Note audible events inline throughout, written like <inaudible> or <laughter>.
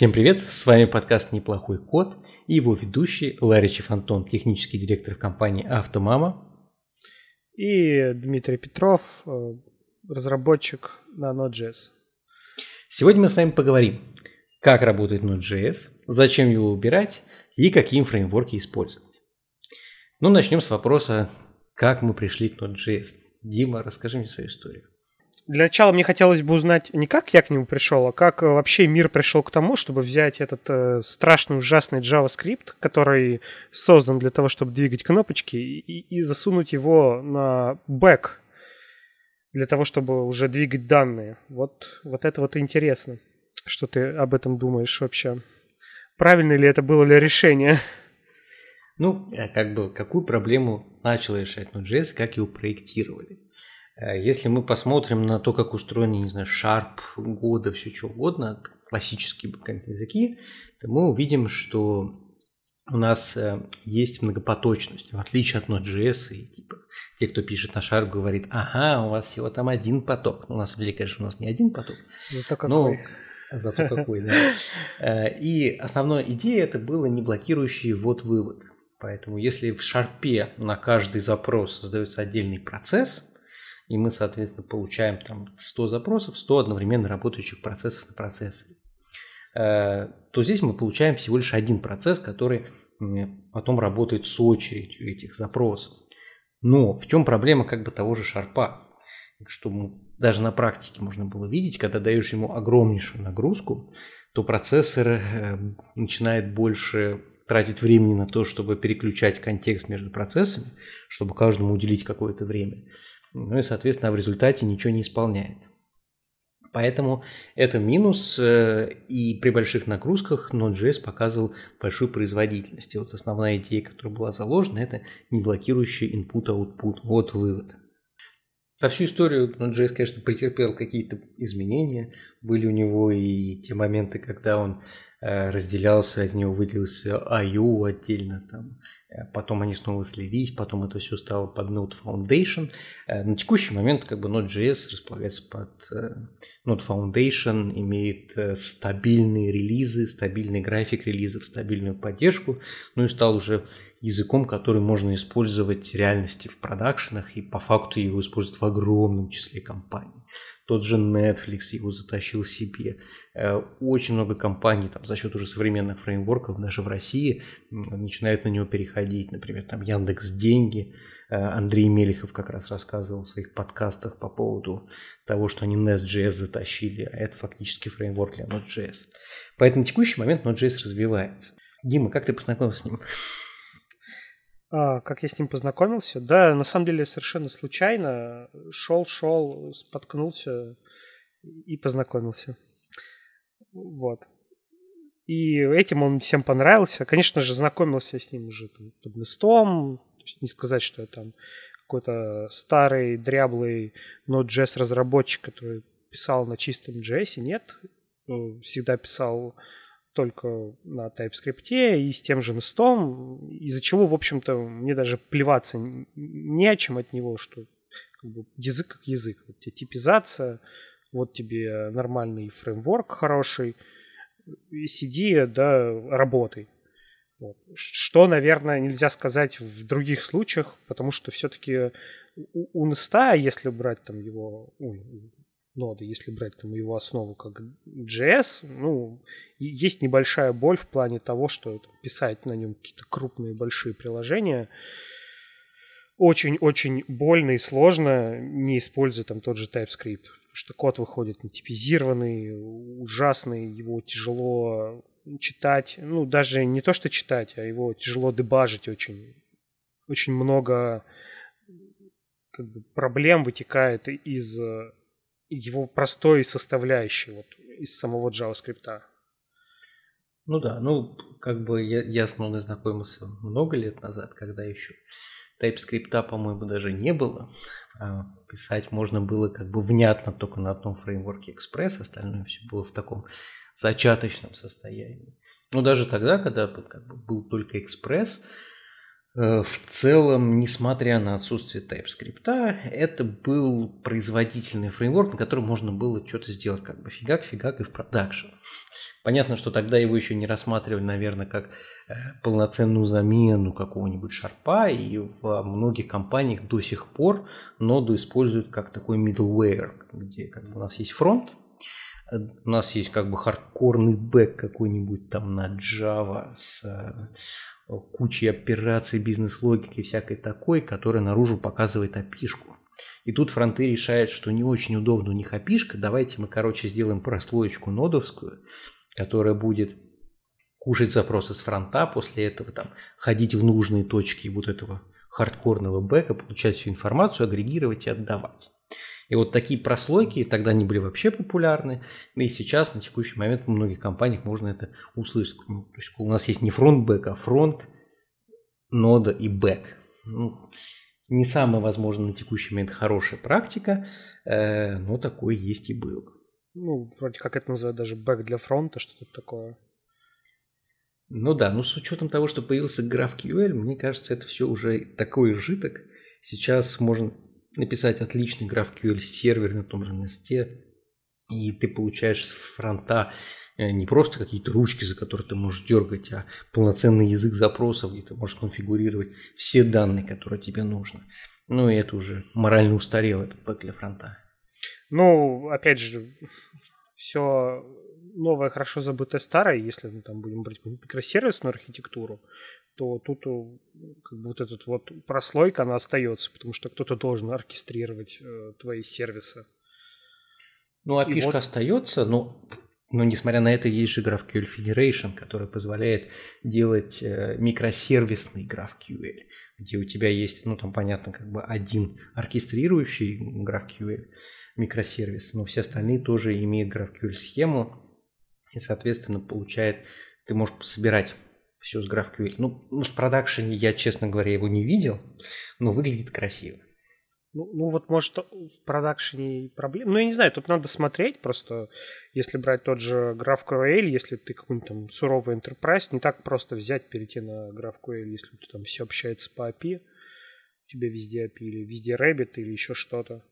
Всем привет, с вами подкаст «Неплохой код» и его ведущий Ларичев Антон, технический директор компании «Автомама». И Дмитрий Петров, э, разработчик на Node.js. Сегодня мы с вами поговорим, как работает Node.js, зачем его убирать и какие фреймворки использовать. Ну, начнем с вопроса, как мы пришли к Node.js. Дима, расскажи мне свою историю. Для начала мне хотелось бы узнать не как я к нему пришел, а как э, вообще мир пришел к тому, чтобы взять этот э, страшный, ужасный JavaScript, который создан для того, чтобы двигать кнопочки, и, и засунуть его на бэк для того, чтобы уже двигать данные. Вот, вот это вот интересно, что ты об этом думаешь вообще. Правильно ли это было ли решение? Ну, э, как бы, какую проблему начал решать Node.js, как его проектировали. Э, если мы посмотрим на то, как устроены, не знаю, Sharp, года, все что угодно, классические языки, то мы увидим, что у нас э, есть многопоточность, в отличие от Node.js, и типа те, кто пишет на Sharp, говорит, ага, у вас всего там один поток. Ну, на самом деле, конечно, у нас не один поток. Зато какой. Но, зато какой, да. <laughs> Э, и основная идея это было не блокирующий ввод-вывод. Поэтому если в Sharp на каждый запрос создается отдельный процесс, и мы, соответственно, получаем там 100 запросов, 100 одновременно работающих процессов на процессоре, э, то здесь мы получаем всего лишь один процесс, который потом работает с очередью этих запросов. Но в чем проблема как бы того же шарпа? Что даже на практике можно было видеть, когда даешь ему огромнейшую нагрузку, то процессор э, начинает больше тратить времени на то, чтобы переключать контекст между процессами, чтобы каждому уделить какое-то время. Ну и, соответственно, в результате ничего не исполняет. Поэтому это минус, э, и при больших нагрузках Node.js показывал большую производительность. И вот основная идея, которая была заложена, это не блокирующий input-output. Вот вывод. За всю историю Node.js, конечно, претерпел какие-то изменения. Были у него и те моменты, когда он разделялся, от него выделился IU отдельно, там, э, потом они снова слились, потом это все стало под Node Foundation. Э, на текущий момент как бы Node.js располагается под Node Foundation, имеет стабильные релизы, стабильный график релизов, стабильную поддержку, ну и стал уже языком, который можно использовать в реальности в продакшенах, и по факту его используют в огромном числе компаний. Тот же Netflix его затащил себе. Э, очень много компаний там, за счет уже современных фреймворков даже в России начинают на него переходить. Например, там Яндекс Деньги. Э, Андрей Мелехов как раз рассказывал в своих подкастах по поводу того, что они Nest.js затащили, а это фактически фреймворк для Node.js. Поэтому на текущий момент Node.js развивается. Дима, как ты познакомился с ним? А, как я с ним познакомился? Да, на самом деле совершенно случайно. Шел, шел, споткнулся и познакомился. Вот. И этим он всем понравился. Конечно же, знакомился с ним уже там, под местом. То есть не сказать, что я там какой-то старый, дряблый Node.js разработчик, который писал на чистом JS. Нет. Всегда писал только на TypeScript и с тем же Nest, из-за чего, в общем-то, мне даже плеваться не о чем от него, что как бы, язык как язык. Вот тебе типизация, вот тебе нормальный фреймворк хороший, сиди, да, работай. Вот. Что, наверное, нельзя сказать в других случаях, потому что все-таки у, у Nest, если брать там его, ноды, если брать там его основу как JS, ну, есть небольшая боль в плане того, что там, писать на нем какие-то крупные большие приложения очень-очень больно и сложно, не используя там тот же TypeScript. Потому что код выходит нетипизированный, ужасный, его тяжело читать. Ну, даже не то, что читать, а его тяжело дебажить очень. Очень много как бы, проблем вытекает из его простой составляющей вот, из самого JavaScript. Ну да, ну как бы я, я с Ноной знакомился много лет назад, когда еще TypeScript, по-моему, даже не было. А писать можно было как бы внятно только на одном фреймворке Express, остальное все было в таком зачаточном состоянии. Но даже тогда, когда как бы, был только Express, в целом, несмотря на отсутствие TypeScript, это был производительный фреймворк, на котором можно было что-то сделать, как бы фигак, фигак и в продакшн. Понятно, что тогда его еще не рассматривали, наверное, как э, полноценную замену какого-нибудь шарпа, и во многих компаниях до сих пор ноду используют как такой middleware, где как бы у нас есть фронт, э, у нас есть как бы хардкорный бэк какой-нибудь там на Java с кучей операций, бизнес-логики всякой такой, которая наружу показывает опишку. И тут фронты решают, что не очень удобно у них опишка, давайте мы, короче, сделаем прослоечку нодовскую, которая будет кушать запросы с фронта, после этого там ходить в нужные точки вот этого хардкорного бэка, получать всю информацию, агрегировать и отдавать. И вот такие прослойки тогда не были вообще популярны. И сейчас, на текущий момент, в многих компаниях можно это услышать. Ну, то есть у нас есть не фронт-бэк, а фронт, нода и бэк. Ну, не самая, возможно, на текущий момент хорошая практика, э, но такое есть и было. Ну, вроде как это называют даже бэк для фронта, что-то такое. Ну да, ну с учетом того, что появился GraphQL, мне кажется, это все уже такой житок. Сейчас можно написать отличный GraphQL сервер на том же месте, и ты получаешь с фронта э, не просто какие-то ручки, за которые ты можешь дергать, а полноценный язык запросов, где ты можешь конфигурировать все данные, которые тебе нужно. Ну и это уже морально устарело, этот бэк для фронта. Ну, опять же, все новое хорошо забытое старое, если мы там будем брать микросервисную архитектуру, то тут э, как бы вот этот вот прослойка, она остается, потому что кто-то должен оркестрировать э, твои сервисы. Ну, а вот... остается, но, но несмотря на это, есть же GraphQL Federation, который позволяет делать э, микросервисный GraphQL, где у тебя есть, ну, там, понятно, как бы один оркестрирующий GraphQL микросервис, но все остальные тоже имеют GraphQL схему, и, соответственно, получает, ты можешь собирать все с GraphQL. Ну, в продакшене я, честно говоря, его не видел, но выглядит красиво. Ну, ну вот, может, в продакшене проблем. Ну, я не знаю, тут надо смотреть просто. Если брать тот же GraphQL, если ты какой-нибудь там суровый enterprise, не так просто взять, перейти на GraphQL, если у там все общается по API, у тебя везде API или везде Rabbit или еще что-то.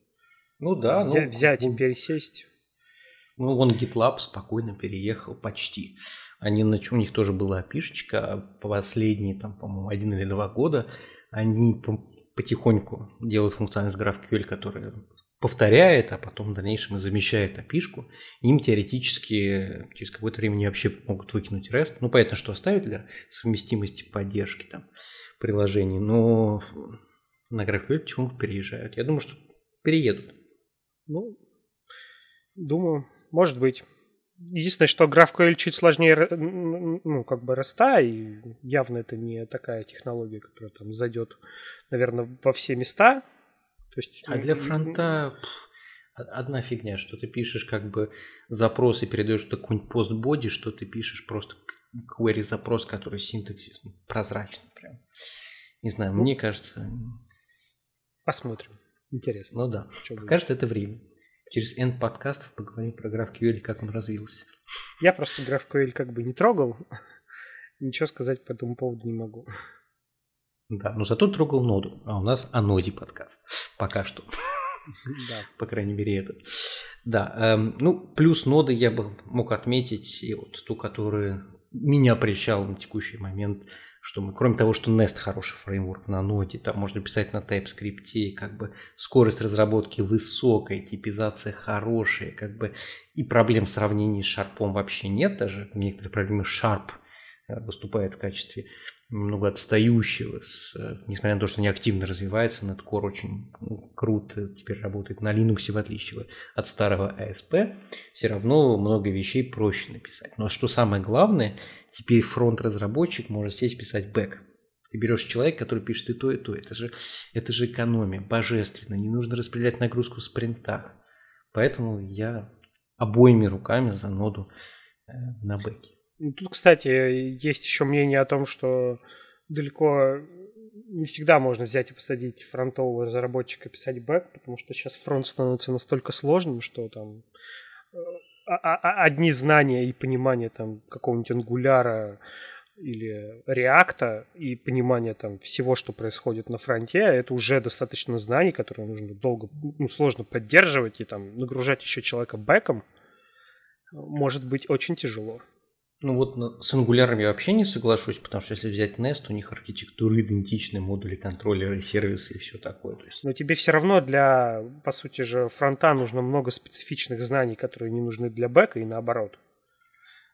Ну да. Взять, ну, взять и пересесть. Ну, он GitLab спокойно переехал почти. Они, у них тоже была опишечка, а последние, там, по-моему, один или два года они потихоньку делают функциональность GraphQL, которая повторяет, а потом в дальнейшем и замещает опишку. Им теоретически через какое-то время вообще могут выкинуть REST. Ну, понятно, что оставить для совместимости поддержки там приложений, но на GraphQL потихоньку переезжают. Я думаю, что переедут. Ну, думаю, может быть. Единственное, что GraphQL чуть сложнее, ну, как бы раста, и явно это не такая технология, которая там зайдет, наверное, во все места. То есть... А для фронта одна фигня, что ты пишешь как бы запрос и передаешь какой-нибудь постбоди, что ты пишешь просто query запрос, который синтаксис прозрачный прям. Не знаю, ну, мне кажется... Посмотрим. Интересно. Ну да. Покажет это время. Через N подкастов поговорим про GraphQL, как он развился. Я просто GraphQL как бы не трогал. <laughs> Ничего сказать по этому поводу не могу. Да, но зато трогал ноду. А у нас о ноде подкаст. Пока что. Да. По крайней мере, это. Да, эм, ну, плюс ноды я бы мог отметить, и вот ту, которая меня прельщала на текущий момент – что мы, кроме того, что Nest хороший фреймворк на ноде, там можно писать на TypeScript, как бы скорость разработки высокая, типизация хорошая, как бы и проблем в сравнении с Sharp вообще нет, даже некоторые проблемы Sharp э, выступает в качестве много отстающего, с, несмотря на то, что они активно развиваются, Netcore очень ну, круто теперь работает на Linux, в отличие от старого ASP, все равно много вещей проще написать. Но что самое главное, теперь фронт-разработчик может сесть писать бэк. Ты берешь человека, который пишет и то, и то. Это же, это же экономия, божественно. Не нужно распределять нагрузку в спринтах. Поэтому я обоими руками за ноду э, на бэке. Ну, тут, кстати, есть еще мнение о том, что далеко не всегда можно взять и посадить фронтового разработчика писать бэк, потому что сейчас фронт становится настолько сложным, что там э, а, а, а, одни знания и понимание там какого-нибудь ангуляра или React и понимание там всего, что происходит на фронте, это уже достаточно знаний, которые нужно долго, ну, сложно поддерживать и там нагружать еще человека бэком, может быть очень тяжело. Ну вот с ангулярами я вообще не соглашусь, потому что если взять Nest, у них архитектура идентичны, модули контроллеры, сервисы и все такое. То есть... Но тебе все равно для, по сути же, фронта нужно много специфичных знаний, которые не нужны для бэка и наоборот.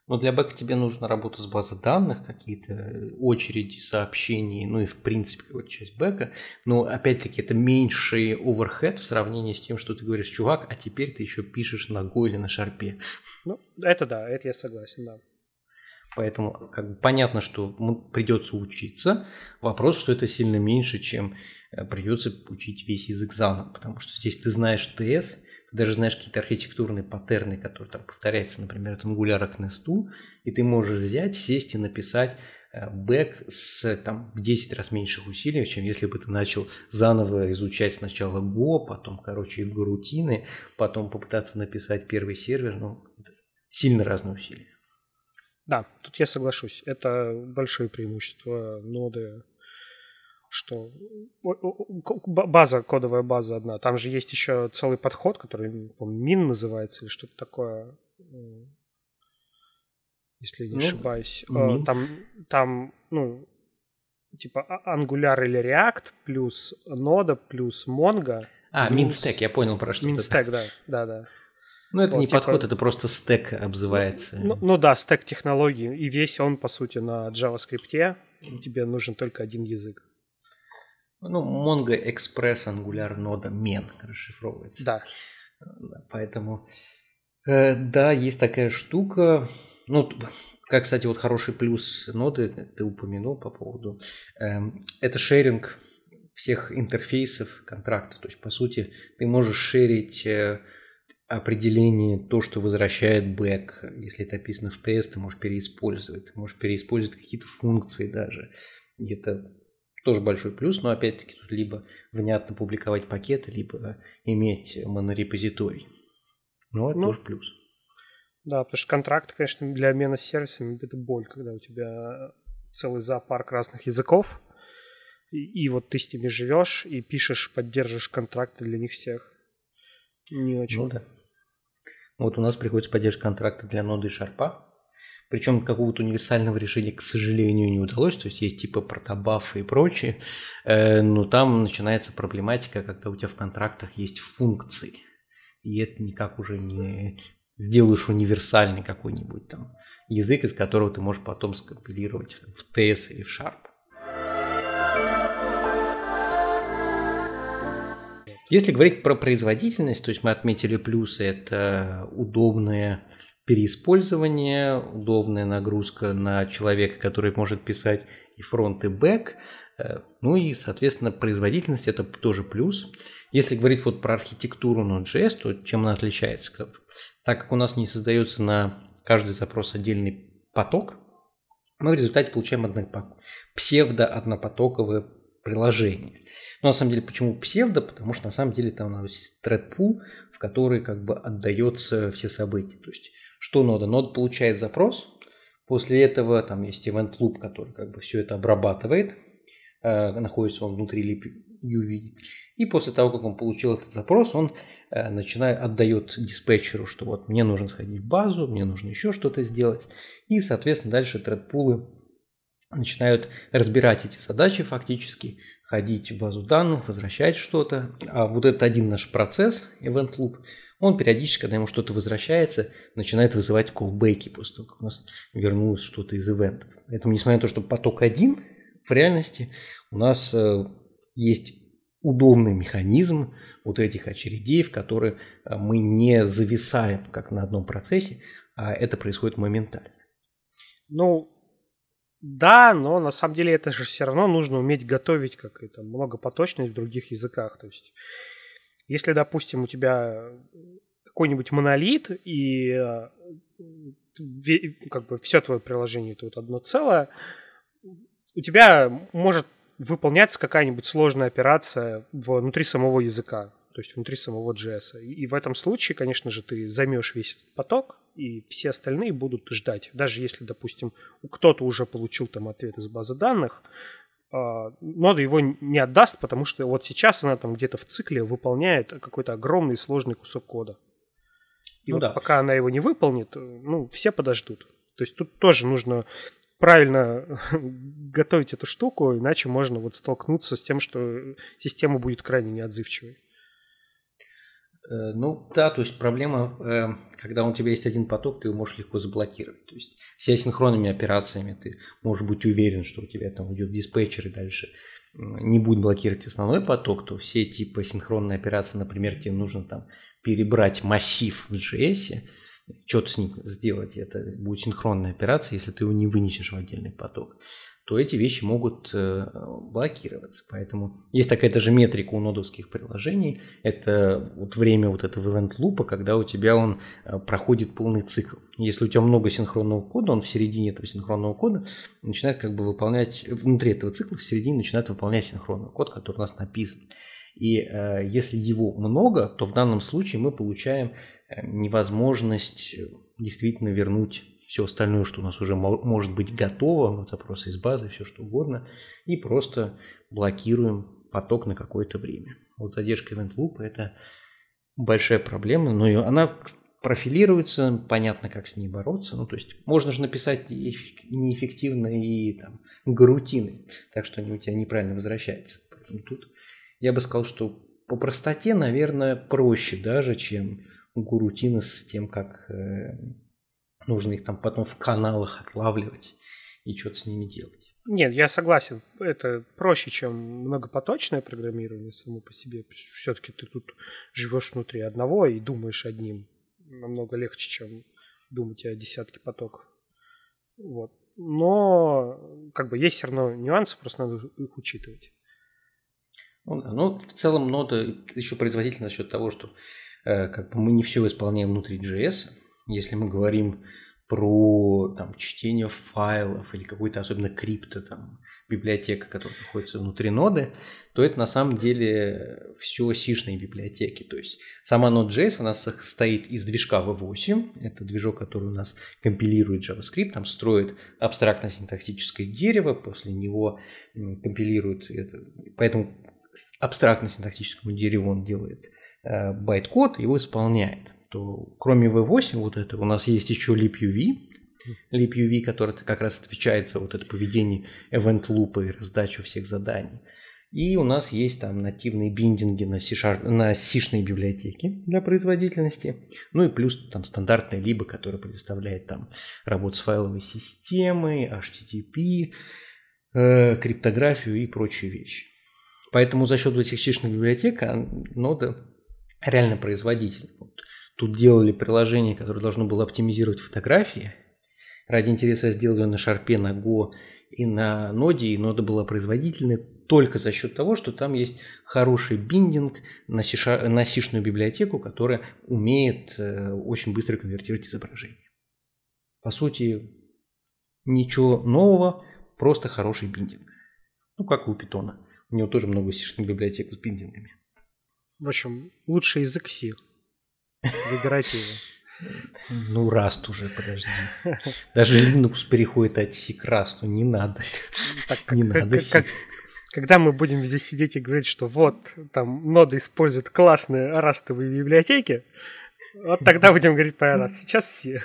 Но для бэка тебе нужно работа с базой данных, какие-то очереди сообщений, ну и в принципе вот часть бэка. Но опять-таки это меньший оверхед в сравнении с тем, что ты говоришь, чувак, а теперь ты еще пишешь на Go или на шарпе. Ну, это да, это я согласен, да. Поэтому как бы понятно, что придется учиться. Вопрос, что это сильно меньше, чем э, придется учить весь язык заново. Потому что здесь ты знаешь TS, ты даже знаешь какие-то архитектурные паттерны, которые там повторяются, например, от Angular к Nest, и ты можешь взять, сесть и написать э, бэк с там, в 10 раз меньших усилий, чем если бы ты начал заново изучать сначала Go, потом, короче, рутины, потом попытаться написать первый сервер. Ну, сильно разные усилия. Да, тут я соглашусь. Это большое преимущество ноды, что база, кодовая база одна. Там же есть еще целый подход, который, мин называется или что-то такое, если не ну, ошибаюсь. Мин. Там, там, ну, типа а, Angular или React плюс нода плюс Mongo. А, плюс... Минстек, я понял про что. Минстек, да, да, да. Ну, это вот, не типа... подход, это просто стек обзывается. Ну, ну да, стек технологий. И весь он, по сути, на JavaScript. Тебе нужен только один язык. Ну, Mongo Express Angular нода мен расшифровывается. Да. Поэтому, э, да, есть такая штука. Ну, как, кстати, вот хороший плюс ноды, ты упомянул по поводу, э, это шеринг всех интерфейсов контрактов. То есть, по сути, ты можешь шерить э, определение, то, что возвращает бэк, если это описано в тест, ты можешь переиспользовать, ты можешь переиспользовать какие-то функции даже. И это тоже большой плюс, но опять-таки тут либо внятно публиковать пакеты, либо иметь монорепозиторий. Но это ну, тоже плюс. Да, потому что контракт, конечно, для обмена сервисами это боль, когда у тебя целый зоопарк разных языков, и, и вот ты с ними живешь и пишешь, поддерживаешь контракты для них всех. Не очень. Ну да. Вот у нас приходится поддержка контракта для ноды шарпа. Причем какого-то универсального решения, к сожалению, не удалось. То есть есть типа протобафы и прочее. Э, но там начинается проблематика, когда у тебя в контрактах есть функции. И это никак уже не сделаешь универсальный какой-нибудь там язык, из которого ты можешь потом скомпилировать в TS или в Sharp. Если говорить про производительность, то есть мы отметили плюсы, это удобное переиспользование, удобная нагрузка на человека, который может писать и фронт, и бэк. Э, ну и, соответственно, производительность это тоже плюс. Если говорить вот про архитектуру Node.js, то чем она отличается? Так как у нас не создается на каждый запрос отдельный поток, мы в результате получаем псевдо-однопотоковое приложение. Но на самом деле, почему псевдо? Потому что на самом деле там есть thread в который как бы отдается все события. То есть, что нода? Нода получает запрос, после этого там есть event loop, который как бы все это обрабатывает, э, находится он внутри UV. И после того, как он получил этот запрос, он э, начинает, отдает диспетчеру, что вот мне нужно сходить в базу, мне нужно еще что-то сделать. И, соответственно, дальше thread начинают разбирать эти задачи фактически, ходить в базу данных, возвращать что-то. А вот этот один наш процесс, event loop, он периодически, когда ему что-то возвращается, начинает вызывать колбеки после того, как у нас вернулось что-то из ивентов. Поэтому, несмотря на то, что поток один, в реальности у нас э, есть удобный механизм вот этих очередей, в которые э, мы не зависаем как на одном процессе, а это происходит моментально. Ну, да, но на самом деле это же все равно нужно уметь готовить как это многопоточность в других языках. То есть, если, допустим, у тебя какой-нибудь монолит и э, как бы все твое приложение это вот одно целое, у тебя может выполняться какая-нибудь сложная операция внутри самого языка. То есть внутри самого JS. И, и в этом случае, конечно же, ты займешь весь этот поток, и все остальные будут ждать. Даже если, допустим, кто-то уже получил там ответ из базы данных, нода его не отдаст, потому что вот сейчас она там где-то в цикле выполняет какой-то огромный сложный кусок кода. И ну вот да. пока она его не выполнит, ну, все подождут. То есть тут тоже нужно правильно <laughs> готовить эту штуку, иначе можно вот столкнуться с тем, что система будет крайне неотзывчивой. Э, ну да, то есть проблема, э, когда у тебя есть один поток, ты его можешь легко заблокировать. То есть все синхронными операциями ты можешь быть уверен, что у тебя там идет диспетчер и дальше не будет блокировать основной поток, то все типа синхронные операции, например, тебе нужно там перебрать массив в JS, что-то с ним сделать, это будет синхронная операция, если ты его не вынесешь в отдельный поток, то эти вещи могут э, блокироваться. Поэтому есть такая же метрика у нодовских приложений. Это вот время вот этого event лупа, когда у тебя он э, проходит полный цикл. Если у тебя много синхронного кода, он в середине этого синхронного кода начинает как бы выполнять, внутри этого цикла в середине начинает выполнять синхронный код, который у нас написан. И э, если его много, то в данном случае мы получаем э, невозможность действительно вернуть все остальное, что у нас уже может быть готово, вот запросы из базы, все что угодно, и просто блокируем поток на какое-то время. Вот задержка Event Loop – это большая проблема, но она профилируется, понятно, как с ней бороться. Ну, то есть можно же написать неэффективно и там, гарутины, так что они у тебя неправильно возвращаются. Поэтому тут я бы сказал, что по простоте, наверное, проще даже, чем гурутины с тем, как э, нужно их там потом в каналах отлавливать и что-то с ними делать. Нет, я согласен. Это проще, чем многопоточное программирование само по себе. Все-таки ты тут живешь внутри одного и думаешь одним. Намного легче, чем думать о десятке потоков. Вот. Но как бы есть все равно нюансы, просто надо их учитывать. Ну, да, ну, в целом нода еще производительна за счет того, что э, как бы мы не все исполняем внутри JS. Если мы говорим про там, чтение файлов или какой-то особенно крипто, там, библиотека, которая находится внутри ноды, то это на самом деле все сишные библиотеки. То есть сама Node.js, она состоит из движка V8, это движок, который у нас компилирует JavaScript, там строит абстрактно-синтаксическое дерево, после него компилирует это. Поэтому абстрактно-синтактическому дереву он делает э, байт-код, его исполняет, то кроме V8 вот этого у нас есть еще libuv, libuv, который как раз отвечает за вот это поведение event loop и раздачу всех заданий. И у нас есть там нативные биндинги на, C-Sharp, на C-шные библиотеки для производительности. Ну и плюс там стандартная либо, которая предоставляет там работу с файловой системой, HTTP, э, криптографию и прочие вещи. Поэтому за счет этих чишных библиотек нода реально производитель. Тут делали приложение, которое должно было оптимизировать фотографии. Ради интереса я сделал ее на шарпе, на Go и на ноде, и нода была производительной только за счет того, что там есть хороший биндинг на, сиша, сишную библиотеку, которая умеет э, очень быстро конвертировать изображение. По сути, ничего нового, просто хороший биндинг. Ну, как у питона. У него тоже много сишных библиотек с биндингами. В общем, лучший язык C. Его. Ну, Rust уже, подожди. Даже Linux переходит от C к Rust. Ну, не надо. Так, не как, надо как, когда мы будем здесь сидеть и говорить, что вот, там, нода использует классные растовые библиотеки, вот тогда будем говорить про Rust. Сейчас все.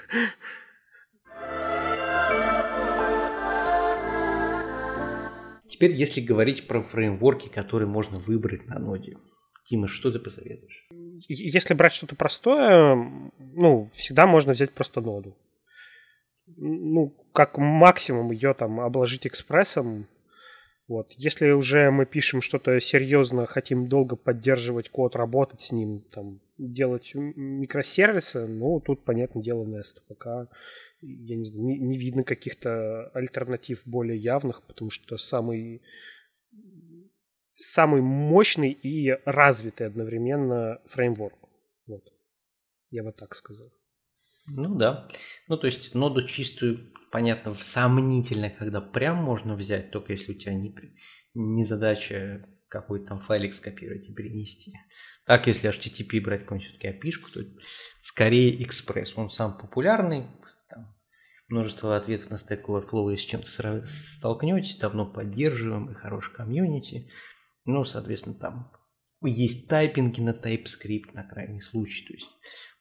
Теперь, если говорить про фреймворки, которые можно выбрать на ноде, Тима, что ты посоветуешь? Если брать что-то простое, ну, всегда можно взять просто ноду. Ну, как максимум ее там обложить экспрессом. Вот. Если уже мы пишем что-то серьезно, хотим долго поддерживать код, работать с ним, там, делать микросервисы, ну, тут, понятное дело, Nest. Пока я не знаю, не, не видно каких-то альтернатив более явных, потому что самый самый мощный и развитый одновременно фреймворк. Вот. Я бы так сказал. Ну да. Ну то есть ноду чистую, понятно, сомнительно, когда прям можно взять, только если у тебя не, не задача какой-то там файлик скопировать и перенести. Так, если HTTP брать какую-нибудь все-таки api то скорее экспресс. Он сам популярный, там, множество ответов на Stack Overflow, если с чем-то столкнетесь, давно поддерживаем и хороший комьюнити. Ну, соответственно, там есть тайпинги на TypeScript на крайний случай. То есть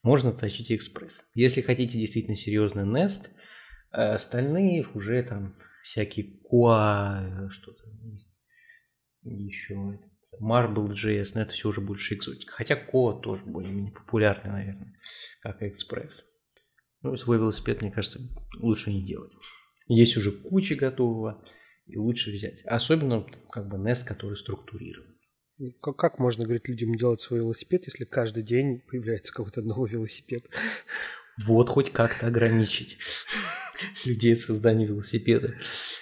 можно тащить экспресс. Если хотите действительно серьезный Nest, э, остальные уже там всякие QA, что-то есть еще Marble.js, но это все уже больше экзотика. Хотя Ко тоже более-менее популярный, наверное, как экспресс. Ну, свой велосипед, мне кажется, лучше не делать. Есть уже куча готового, и лучше взять. Особенно как бы Nest, который структурирован. Как, как можно, говорить, людям делать свой велосипед, если каждый день появляется какой-то новый велосипед? Вот хоть как-то ограничить людей от создания велосипеда.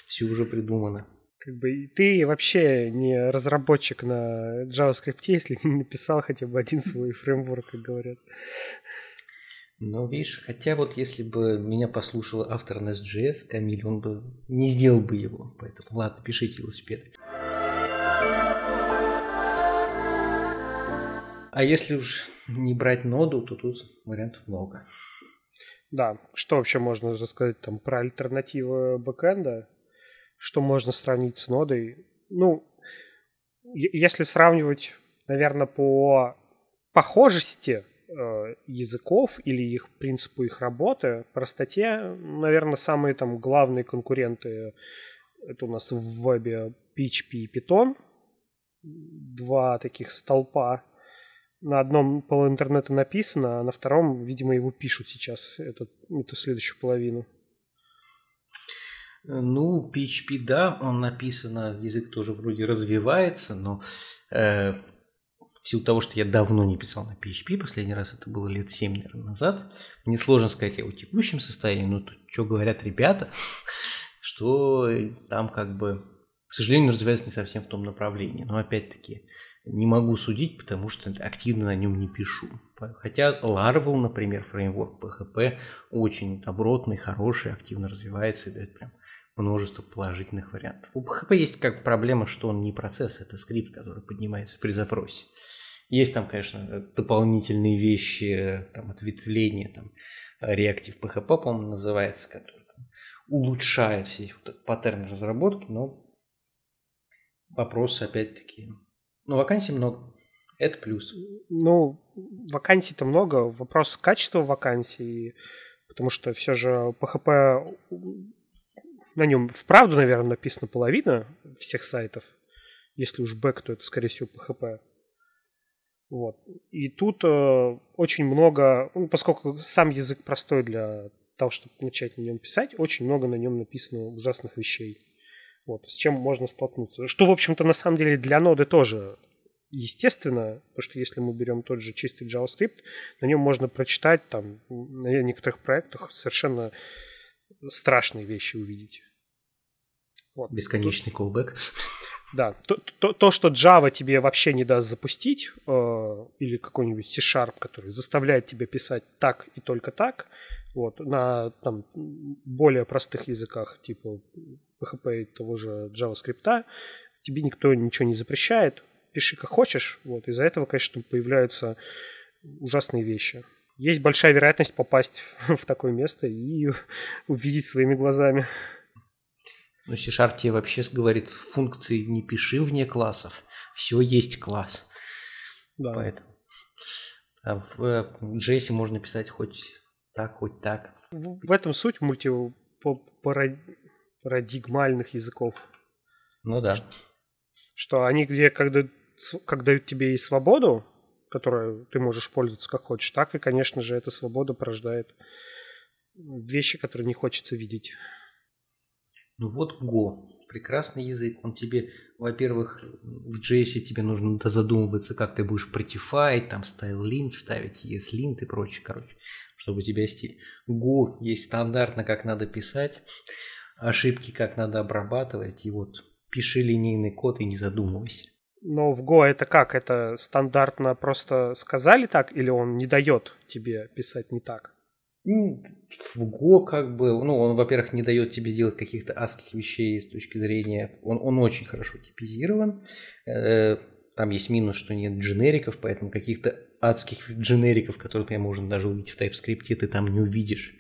Все уже придумано. Как бы ты вообще не разработчик на JavaScript, если не написал хотя бы один свой фреймворк, как говорят. Ну, видишь, хотя вот если бы меня послушал автор Nest.js, Камиль, он бы не сделал бы его. Поэтому ладно, пишите велосипед. А если уж не брать ноду, то тут вариантов много. Да, что вообще можно рассказать там про альтернативы бэкэнда? Что можно сравнить с нодой? Ну, если сравнивать, наверное, по похожести э, языков или их принципу их работы, простоте, наверное, самые там главные конкуренты это у нас в вебе PHP и Python. Два таких столпа на одном пол интернета написано, а на втором, видимо, его пишут сейчас, эту, эту следующую половину. Ну, PHP, да, он написано, язык тоже вроде развивается, но э, в силу того, что я давно не писал на PHP, последний раз это было лет 7, наверное, назад, несложно сказать о текущем состоянии, но тут что говорят ребята, <laughs> что там как бы, к сожалению, развивается не совсем в том направлении. Но опять-таки, не могу судить, потому что активно на нем не пишу. Хотя Laravel, например, фреймворк PHP очень добротный, хороший, активно развивается и дает прям множество положительных вариантов. У PHP есть как проблема, что он не процесс, это скрипт, который поднимается при запросе. Есть там, конечно, дополнительные вещи, там, ответвления, там, реактив PHP, по-моему, называется, который там, улучшает все эти вот паттерны разработки, но вопросы, опять-таки, но вакансий много. Это плюс. Ну, вакансий-то много. Вопрос качества вакансий. Потому что все же PHP на нем вправду, наверное, написано половина всех сайтов. Если уж бэк, то это, скорее всего, PHP. Вот. И тут э, очень много, ну, поскольку сам язык простой для того, чтобы начать на нем писать, очень много на нем написано ужасных вещей. Вот, с чем можно столкнуться. Что, в общем-то, на самом деле для ноды тоже естественно, потому что если мы берем тот же чистый JavaScript, на нем можно прочитать там на некоторых проектах совершенно страшные вещи увидеть. Вот. Бесконечный Тут... Да, то, то, то, что Java тебе вообще не даст запустить, э, или какой-нибудь C-Sharp, который заставляет тебя писать так и только так, вот, на там, более простых языках, типа PHP и того же JavaScript, тебе никто ничего не запрещает, пиши как хочешь, вот, из-за этого, конечно, появляются ужасные вещи. Есть большая вероятность попасть <laughs> в такое место и увидеть своими глазами. Ну, C-Sharp тебе вообще говорит, функции не пиши вне классов, все есть класс. Да. Поэтому. А в JS можно писать хоть так, хоть так. В этом суть мультипарадигмальных языков. Ну да. Что они где, когда, как дают тебе и свободу, которую ты можешь пользоваться как хочешь, так и, конечно же, эта свобода порождает вещи, которые не хочется видеть. Ну вот Go, прекрасный язык. Он тебе, во-первых, в JS тебе нужно задумываться, как ты будешь prettify, там style-lint ставить, ES-lint и прочее, короче, чтобы у тебя стиль. Go есть стандартно, как надо писать, ошибки как надо обрабатывать, и вот пиши линейный код и не задумывайся. Но в Go это как? Это стандартно просто сказали так, или он не дает тебе писать не так? В Go как бы, ну, он, во-первых, не дает тебе делать каких-то адских вещей с точки зрения, он, он очень хорошо типизирован. Э, там есть минус, что нет дженериков, поэтому каких-то адских дженериков, которые например, можно даже увидеть в TypeScript, ты там не увидишь.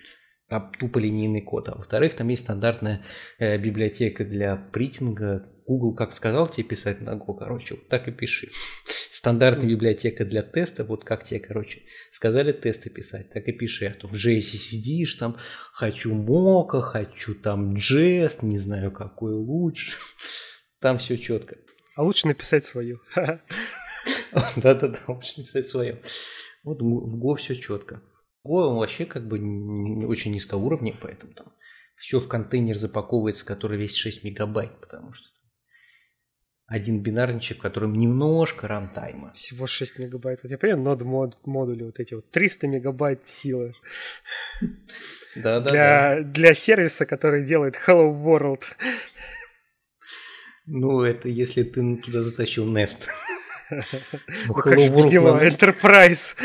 Там тупо линейный код. А во-вторых, там есть стандартная э, библиотека для притинга. Google как сказал тебе писать на Go, короче, вот так и пиши. Стандартная библиотека для теста, вот как тебе, короче, сказали тесты писать, так и пиши. А то в JS сидишь, там, хочу мока, хочу там jest, не знаю, какой лучше. <laughs> Там все четко. А лучше написать свою. <laughs> Да-да-да, лучше написать свое. Вот в Go все четко. Go он вообще как бы очень низкоуровневый, поэтому там все в контейнер запаковывается, который весит 6 мегабайт, потому что один бинарничек, в котором немножко рантайма. Всего 6 мегабайт. Вот я понимаю, нод мод, модули вот эти вот 300 мегабайт силы. Да, да, для, да. Для сервиса, который делает Hello World. Ну, это если ты туда затащил Nest. <laughs> Ну, конечно, без него Enterprise.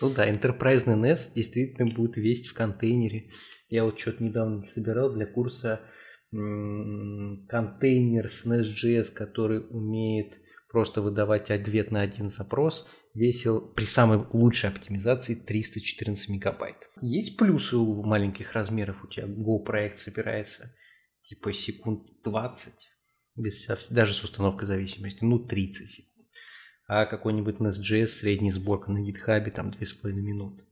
Ну да, Enterprise NS действительно будет весить в контейнере. Я вот что-то недавно собирал для курса контейнер с Nest.js, который умеет просто выдавать ответ на один запрос, весил при самой лучшей оптимизации 314 мегабайт. Есть плюсы у маленьких размеров, у тебя Go проект собирается типа секунд 20, без, даже с установкой зависимости, ну 30 секунд. А какой-нибудь Nest.js средняя сборка на GitHub там 2,5 минуты.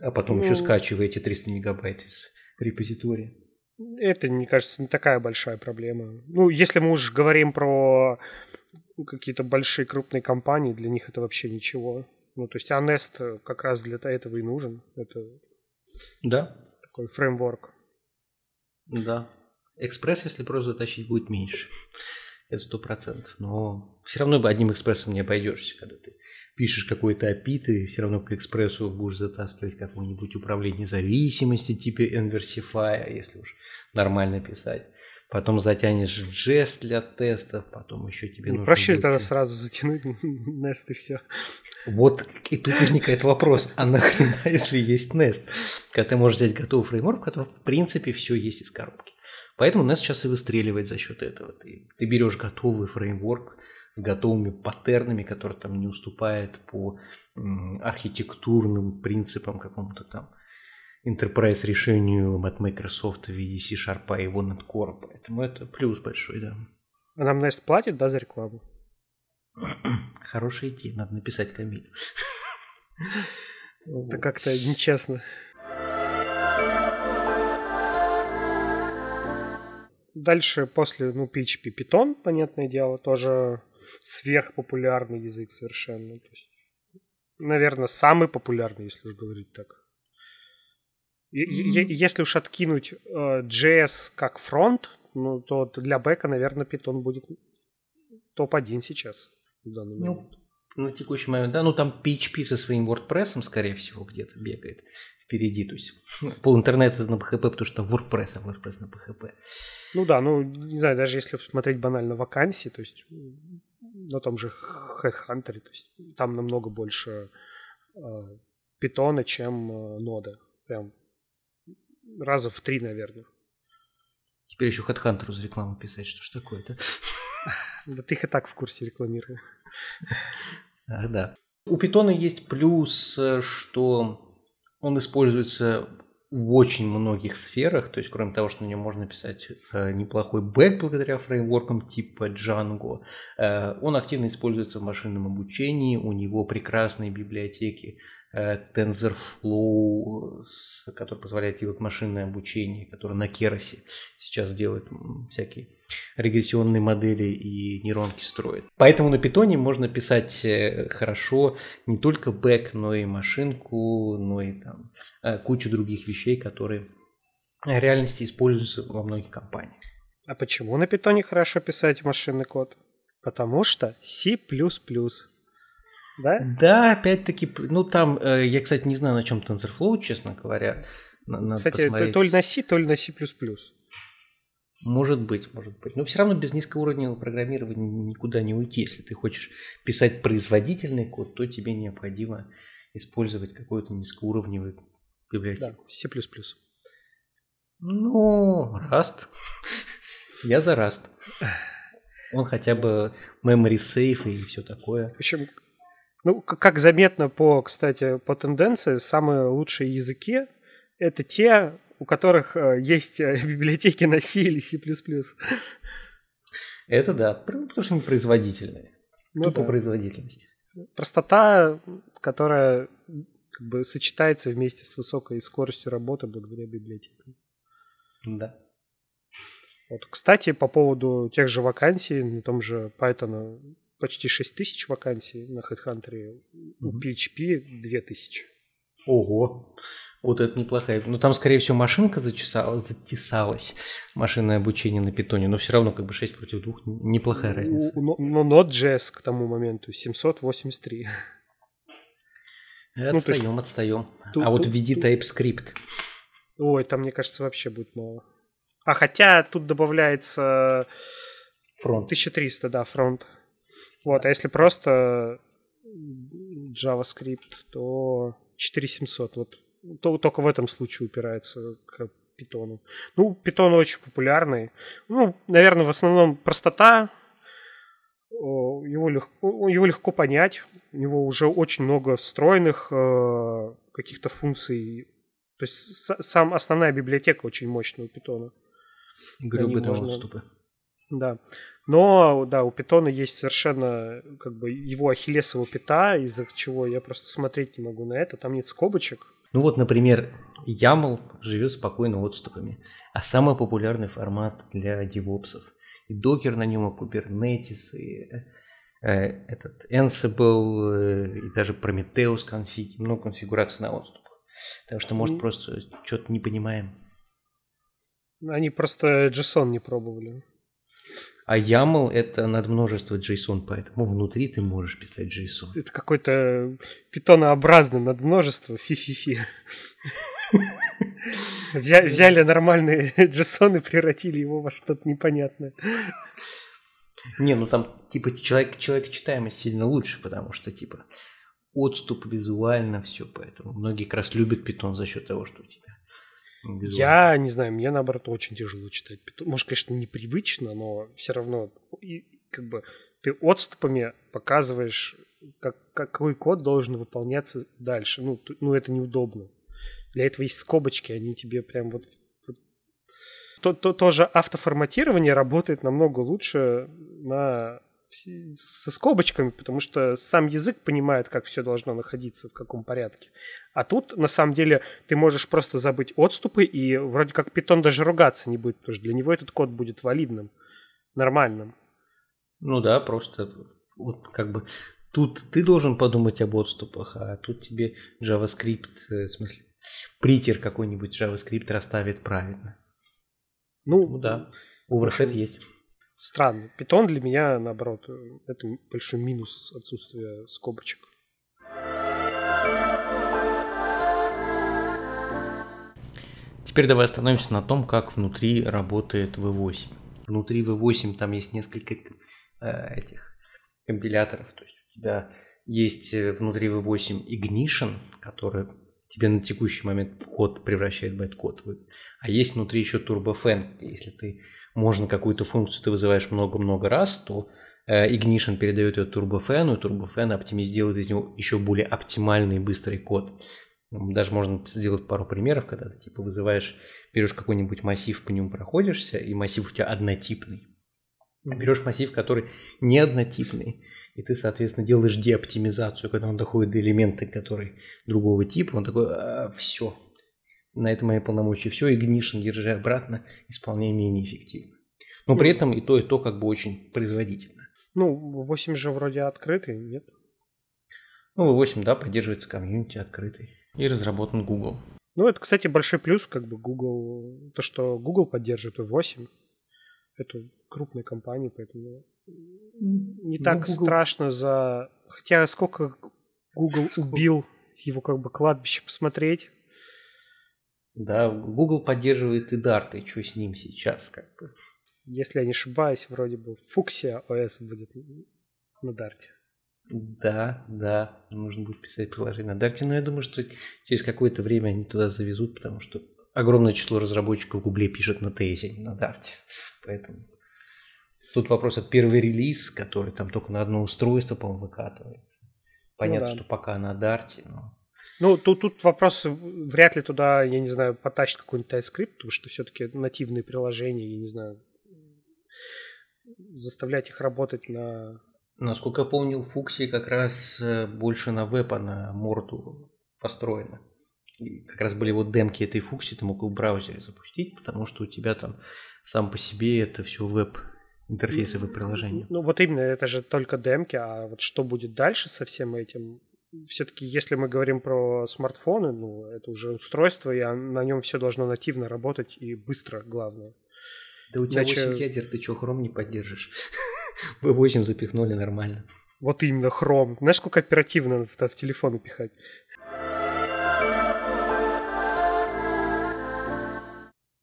А потом ну, еще скачиваете 300 мегабайт из репозитория. Это, мне кажется, не такая большая проблема. Ну, если мы уж говорим про какие-то большие крупные компании, для них это вообще ничего. Ну, то есть Anest как раз для этого и нужен. Это да. такой фреймворк. Да. Экспресс, если просто затащить, будет меньше. Это сто процентов. Но все равно бы одним экспрессом не обойдешься, когда ты пишешь какой-то API, ты все равно к экспрессу будешь затаскивать какое-нибудь управление зависимости типа Inversify, если уж нормально писать. Потом затянешь жест для тестов, потом еще тебе не нужно... Проще будет... тогда сразу затянуть <laughs> Nest и все. Вот и тут возникает вопрос, а нахрена, если есть Nest? Когда ты можешь взять готовый фреймворк, в котором в принципе все есть из коробки. Поэтому Nest сейчас и выстреливает за счет этого. Ты, ты берешь готовый фреймворк, с готовыми паттернами, которые там не уступают по архитектурным принципам какому-то там enterprise решению от Microsoft в виде C-Sharp и его Core. Поэтому это плюс большой, да. А нам Nest платит, да, за рекламу? <clears throat> Хорошая идея, надо написать Камиль. <laughs> Это как-то нечестно. Дальше после, ну, PHP Python, понятное дело, тоже сверхпопулярный язык совершенно. То есть, наверное, самый популярный, если уж говорить так. Mm-hmm. Если уж откинуть э, JS как фронт, ну, то для бэка, наверное, Python будет топ-1 сейчас. В данный ну, момент. Ну, на текущий момент, да. Ну, там PHP со своим WordPress, скорее всего, где-то бегает впереди. То есть пол интернета на PHP, потому что WordPress, а WordPress на PHP. Ну да, ну не знаю, даже если смотреть банально вакансии, то есть на том же Headhunter, то есть там намного больше э, питона, чем э, нода. Прям раза в три, наверное. Теперь еще Headhunter за рекламу писать, что ж такое-то? Да ты их и так в курсе рекламировал. Ах, да. У питона есть плюс, э, что он используется в очень многих сферах, то есть кроме того, что на нем можно писать э, неплохой бэк благодаря фреймворкам типа Django, э, он активно используется в машинном обучении, у него прекрасные библиотеки TensorFlow, который позволяет делать машинное обучение, который на Керосе сейчас делает всякие регрессионные модели и нейронки строит. Поэтому на питоне можно писать э, хорошо не только бэк, но и машинку, но и там э, кучу других вещей, которые в реальности используются во многих компаниях. А почему на питоне хорошо писать машинный код? Потому что C++ да? Да, опять-таки, ну там, э, я, кстати, не знаю, на чем TensorFlow, честно говоря. Надо кстати, посмотреть. то ли на C, то ли на C++. Может быть, может быть. Но все равно без низкоуровневого программирования никуда не уйти. Если ты хочешь писать производительный код, то тебе необходимо использовать какой-то низкоуровневый библиотеку? Да, C++. Ну, Rust. <laughs> Я за Rust. Он хотя бы memory safe и все такое. Причем, ну, как заметно по, кстати, по тенденции, самые лучшие языки — это те, у которых э, есть э, <laughs> библиотеки на C или C++. Это да, потому что они производительные. Ну, Тупо да. производительность. Простота, которая как бы сочетается вместе с высокой скоростью работы благодаря библиотекам. Да. Вот. Кстати, по поводу тех же вакансий, на том же Python почти 6 тысяч вакансий на HeadHunter, у PHP 2000. Ого, вот это неплохая. Ну, там, скорее всего, машинка зачесалась, затесалась, машинное обучение на питоне, но все равно как бы 6 против 2, неплохая разница. Но, но Node.js к тому моменту 783. Отстаем, ну, отстаем. Тут, а вот введи тут... TypeScript. Ой, там, мне кажется, вообще будет мало. А хотя тут добавляется... Фронт. 1300, да, фронт. Вот, а если просто JavaScript, то 4700. Вот то, только в этом случае упирается к питону. Ну, питон очень популярный. Ну, наверное, в основном простота. Его легко, его легко понять. У него уже очень много встроенных э, каких-то функций. То есть сам основная библиотека очень мощная у питона. Гребаные можно... отступы. Да. Но, да, у питона есть совершенно как бы его ахиллесова пята, из-за чего я просто смотреть не могу на это. Там нет скобочек. Ну вот, например, YAML живет спокойно отступами, а самый популярный формат для девопсов. И докер на нем, и Kubernetes, и э, этот Ansible, э, и даже Prometheus конфиг, много конфигураций на отступах. Так что, может, просто что-то не понимаем. Они просто JSON не пробовали. А YAML это над множество JSON, поэтому внутри ты можешь писать JSON. Это какой-то питонообразный надмножество фи-фи-фи. Взяли нормальные <laughs> JSON и превратили его во что-то непонятное. Не, ну там типа человек, человекочитаемость сильно лучше, потому что типа отступ визуально все, поэтому многие как раз любят питон за счет того, что у тебя Визуально. Я не знаю, мне наоборот очень тяжело читать. Может, конечно, непривычно, но все равно и, как бы ты отступами показываешь, как, какой код должен выполняться дальше. Ну, ну, это неудобно. Для этого есть скобочки, они тебе прям вот... вот... То, то, тоже автоформатирование работает намного лучше на со скобочками, потому что сам язык понимает, как все должно находиться, в каком порядке. А тут, на самом деле, ты можешь просто забыть отступы, и вроде как питон даже ругаться не будет, потому что для него этот код будет валидным, нормальным. Ну да, просто вот как бы тут ты должен подумать об отступах, а тут тебе JavaScript, э, в смысле, притер какой-нибудь JavaScript расставит правильно. Ну, ну да, оверхед есть. Странно. Питон для меня, наоборот, это большой минус отсутствия скобочек. Теперь давай остановимся на том, как внутри работает V8. Внутри V8 там есть несколько э, этих компиляторов. То есть у тебя есть э, внутри V8 Ignition, который тебе на текущий момент в код превращает байт-код. А есть внутри еще TurboFan. Если ты можно какую-то функцию ты вызываешь много-много раз, то э, Ignition передает ее TurboFan, и TurboFan оптимиз делает из него еще более оптимальный быстрый код. Даже можно сделать пару примеров, когда ты типа вызываешь, берешь какой-нибудь массив, по нему проходишься, и массив у тебя однотипный. Берешь массив, который не однотипный, и ты, соответственно, делаешь деоптимизацию, когда он доходит до элемента, который другого типа, он такой, а, все, на это мои полномочия, все, Ignition держи обратно, исполняй менее эффективно. Но при этом и то, и то как бы очень производительно. Ну, 8 же вроде открытый, нет? Ну, 8, да, поддерживается комьюнити открытый и разработан Google. Ну, это, кстати, большой плюс, как бы Google, то, что Google поддерживает V8, это крупная компания, поэтому не ну, так Google... страшно за... Хотя сколько Google убил его как бы кладбище посмотреть. Да, Google поддерживает и Dart, и что с ним сейчас как бы? Если я не ошибаюсь, вроде бы Fuchsia OS будет на Dart. Да, да, нужно будет писать приложение на Dart, но я думаю, что через какое-то время они туда завезут, потому что огромное число разработчиков в Гугле пишет на TS, а не на Dart. Поэтому тут вопрос от первый релиз, который там только на одно устройство, по-моему, выкатывается. Понятно, ну, да. что пока на Dart, но... Ну, тут, тут вопрос, вряд ли туда, я не знаю, потащит какой-нибудь TypeScript, потому что все-таки нативные приложения, я не знаю, заставлять их работать на... Насколько я помню, в Фуксе как раз э, больше на веб, а на морду построено. И как раз были вот демки этой Фукси, ты мог в браузере запустить, потому что у тебя там сам по себе это все веб интерфейсы веб-приложения. Ну вот именно, это же только демки, а вот что будет дальше со всем этим? Все-таки, если мы говорим про смартфоны, ну, это уже устройство, и на нем все должно нативно работать и быстро, главное. Да у тебя Иначе... 8 ядер, ты что, хром не поддержишь? <laughs> Вы 8 запихнули нормально. Вот именно хром. Знаешь, сколько оперативно в, в телефон пихать?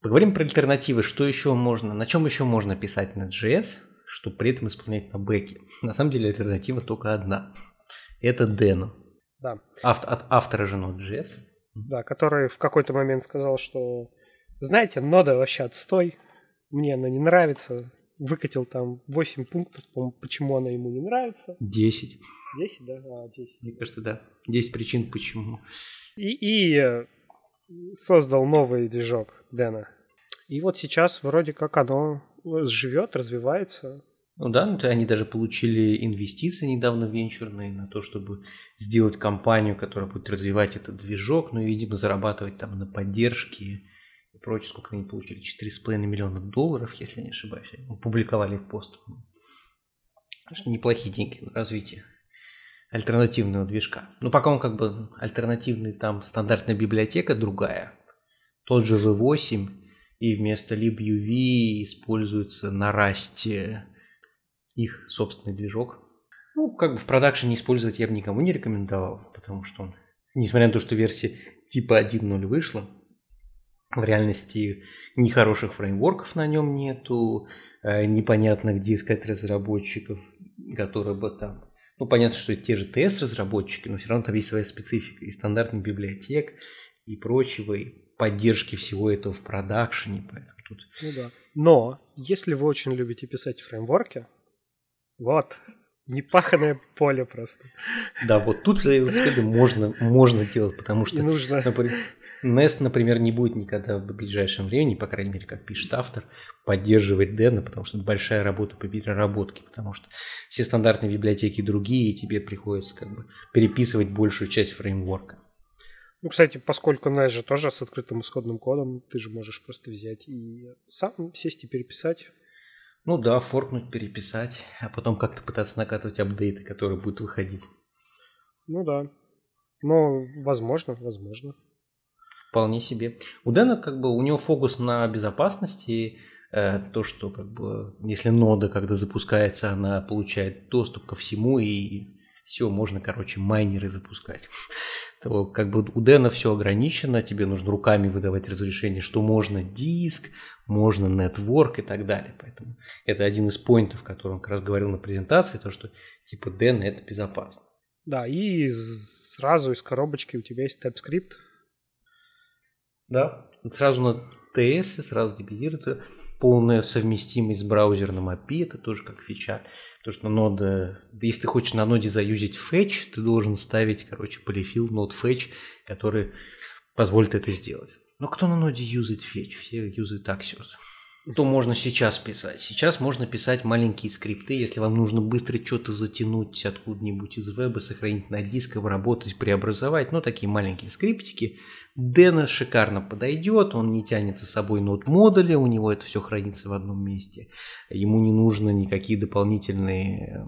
Поговорим про альтернативы. Что еще можно, на чем еще можно писать на JS, чтобы при этом исполнять на бэке? На самом деле альтернатива только одна. Это Deno. Да. Авт, от автора же Node.js. Да, который в какой-то момент сказал, что знаете, нода вообще отстой, мне она не нравится. Выкатил там 8 пунктов, почему она ему не нравится. 10. 10, да? А, 10. Мне кажется, да. 10 причин, почему. И, и э, создал новый движок Дэна. И вот сейчас вроде как оно живет, развивается. Ну да, ну, они даже получили инвестиции недавно венчурные на то, чтобы сделать компанию, которая будет развивать этот движок, ну и, видимо, зарабатывать там на поддержке и прочее. Сколько они получили? 4,5 миллиона долларов, если не ошибаюсь. Публиковали в пост. Что неплохие деньги на развитие альтернативного движка. Но пока он как бы альтернативный, там стандартная библиотека другая. Тот же V8 и вместо libuv используется на расте их собственный движок. Ну, как бы в продакшене использовать я бы никому не рекомендовал, потому что он, несмотря на то, что версия типа 1.0 вышла, в реальности ни хороших фреймворков на нем нету, э, непонятно, где искать разработчиков, которые бы там ну, понятно, что это те же тест-разработчики, но все равно там есть своя специфика и стандартных библиотек, и прочего, и поддержки всего этого в продакшене. Поэтому тут... Ну да. Но, если вы очень любите писать фреймворки, вот, непаханное поле просто. Да, вот тут велосипеды можно, можно делать, потому что, нужно. например, Nest, например, не будет никогда в ближайшем времени, по крайней мере, как пишет автор, поддерживать Дэна, потому что это большая работа по переработке, потому что все стандартные библиотеки другие, и тебе приходится как бы переписывать большую часть фреймворка. Ну, кстати, поскольку Nest же тоже с открытым исходным кодом, ты же можешь просто взять и сам сесть и переписать. Ну да, форкнуть, переписать, а потом как-то пытаться накатывать апдейты, которые будут выходить. Ну да. Но возможно, возможно. Вполне себе. У Дэна как бы у него фокус на безопасности, э, то, что как бы если нода, когда запускается, она получает доступ ко всему и все, можно, короче, майнеры запускать. То как бы у Дэна все ограничено, тебе нужно руками выдавать разрешение, что можно диск, можно нетворк и так далее. Поэтому это один из поинтов, который он как раз говорил на презентации, то, что типа Дэн это безопасно. Да, и сразу из коробочки у тебя есть TypeScript, да. Сразу на TS, сразу депозируется полная совместимость с браузерным API, это тоже как фича. Потому что нода, если ты хочешь на ноде заюзить fetch, ты должен ставить, короче, полифил node fetch, который позволит это сделать. Но кто на ноде юзает fetch? Все юзают Axios. Что можно сейчас писать? Сейчас можно писать маленькие скрипты, если вам нужно быстро что-то затянуть откуда-нибудь из веба, сохранить на диск, обработать, преобразовать. Ну, такие маленькие скриптики. Дэна шикарно подойдет, он не тянет за собой нот модули, у него это все хранится в одном месте. Ему не нужно никакие дополнительные э,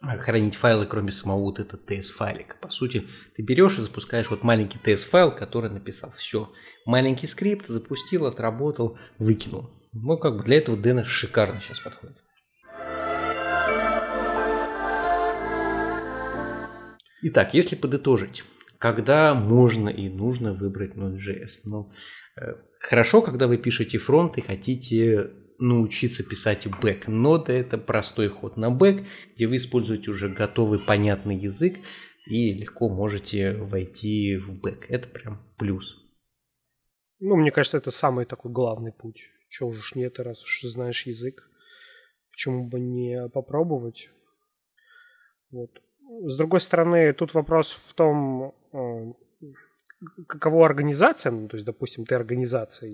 хранить файлы, кроме самого вот этого TS-файлика. По сути, ты берешь и запускаешь вот маленький TS-файл, который написал. Все. Маленький скрипт запустил, отработал, выкинул. Ну, как бы для этого Дэна шикарно сейчас подходит. Итак, если подытожить, когда можно и нужно выбрать Node.js? Ну, э, хорошо, когда вы пишете фронт и хотите научиться писать бэк. Нода это простой ход на бэк, где вы используете уже готовый понятный язык и легко можете войти в бэк. Это прям плюс. Ну, мне кажется, это самый такой главный путь. Чего уж нет, раз уж знаешь язык. Почему бы не попробовать? Вот. С другой стороны, тут вопрос в том, э, каково организация, ну, то есть, допустим, ты организация,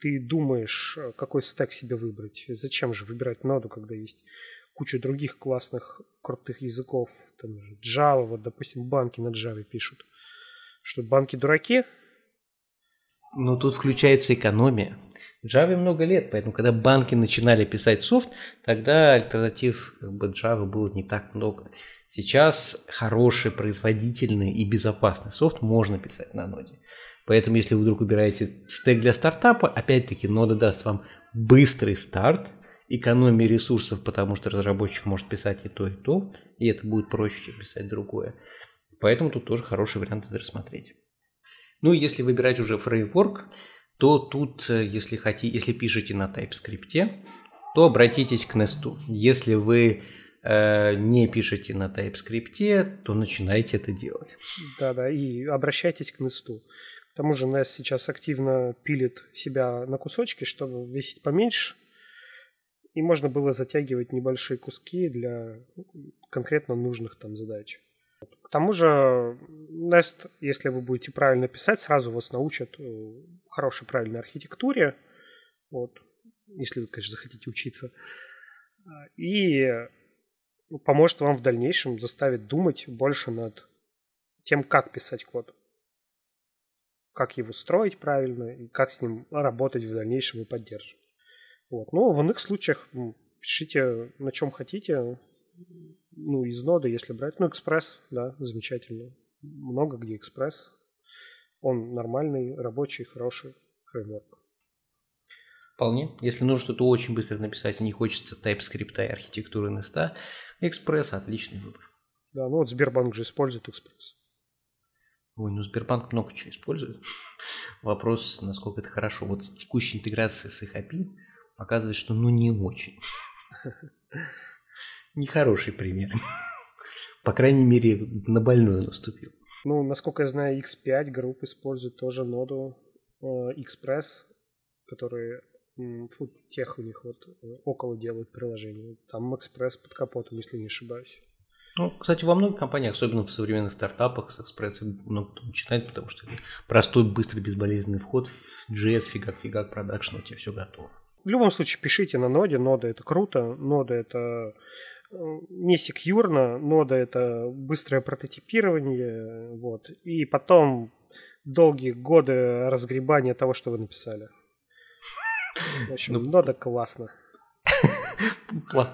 ты думаешь, какой стек себе выбрать. Зачем же выбирать ноду, когда есть куча других классных, крутых языков. Там Java, вот, допустим, банки на Java пишут. Что, банки дураки? Ну, тут включается экономия. Java много лет, поэтому когда банки начинали писать софт, тогда альтернатив как бы, Java было не так много. Сейчас хороший, производительный и безопасный софт можно писать на ноде. Поэтому, если вы вдруг выбираете стек для стартапа, опять-таки нода даст вам быстрый старт, экономии ресурсов, потому что разработчик может писать и то, и то, и это будет проще, чем писать другое. Поэтому тут тоже хороший вариант это рассмотреть. Ну и если выбирать уже фреймворк, то тут, э, если, хотите, если пишете на TypeScript, то обратитесь к Nest. Если вы э, не пишете на TypeScript, то начинайте это делать. Да-да, и обращайтесь к Nest. К тому же Nest сейчас активно пилит себя на кусочки, чтобы весить поменьше, и можно было затягивать небольшие куски для конкретно нужных там задач. К тому же Nest, если вы будете правильно писать, сразу вас научат э, хорошей правильной архитектуре. Вот, если вы, конечно, захотите учиться. И поможет вам в дальнейшем, заставит думать больше над тем, как писать код как его строить правильно и как с ним работать в дальнейшем и поддерживать. Вот. Но в иных случаях пишите на чем хотите, ну, из ноды, если брать. Ну, экспресс, да, замечательно. Много где экспресс. Он нормальный, рабочий, хороший фреймворк. Вполне. Если нужно что-то очень быстро написать и не хочется TypeScript и архитектуры Nest, экспресс отличный выбор. Да, ну вот Сбербанк же использует экспресс. Ой, ну Сбербанк много чего использует. <laughs> Вопрос, насколько это хорошо. Вот текущая интеграция с их API показывает, что ну не очень. <laughs> Нехороший пример. <laughs> По крайней мере, на больную наступил. Ну, насколько я знаю, X5 групп использует тоже ноду э, Express, которые тех у них вот э, около делают приложение. Там Express под капотом, если не ошибаюсь. Ну, кстати, во многих компаниях, особенно в современных стартапах, с экспрессом много кто начинает, потому что простой, быстрый, безболезненный вход в JS, фигак-фигак, продакшн, у тебя все готово. В любом случае, пишите на ноде. Нода это круто. Нода это э, не секьюрно. Нода это быстрое прототипирование. Вот. И потом долгие годы разгребания того, что вы написали. В общем, ну, нода классно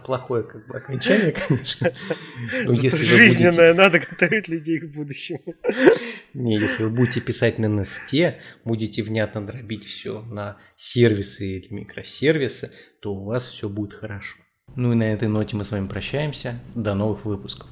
плохое как бы окончание, конечно. <laughs> Жизненное, надо готовить людей к будущему. <laughs> Не, если вы будете писать на NST, будете внятно дробить все на сервисы или микросервисы, то у вас все будет хорошо. Ну и на этой ноте мы с вами прощаемся. До новых выпусков.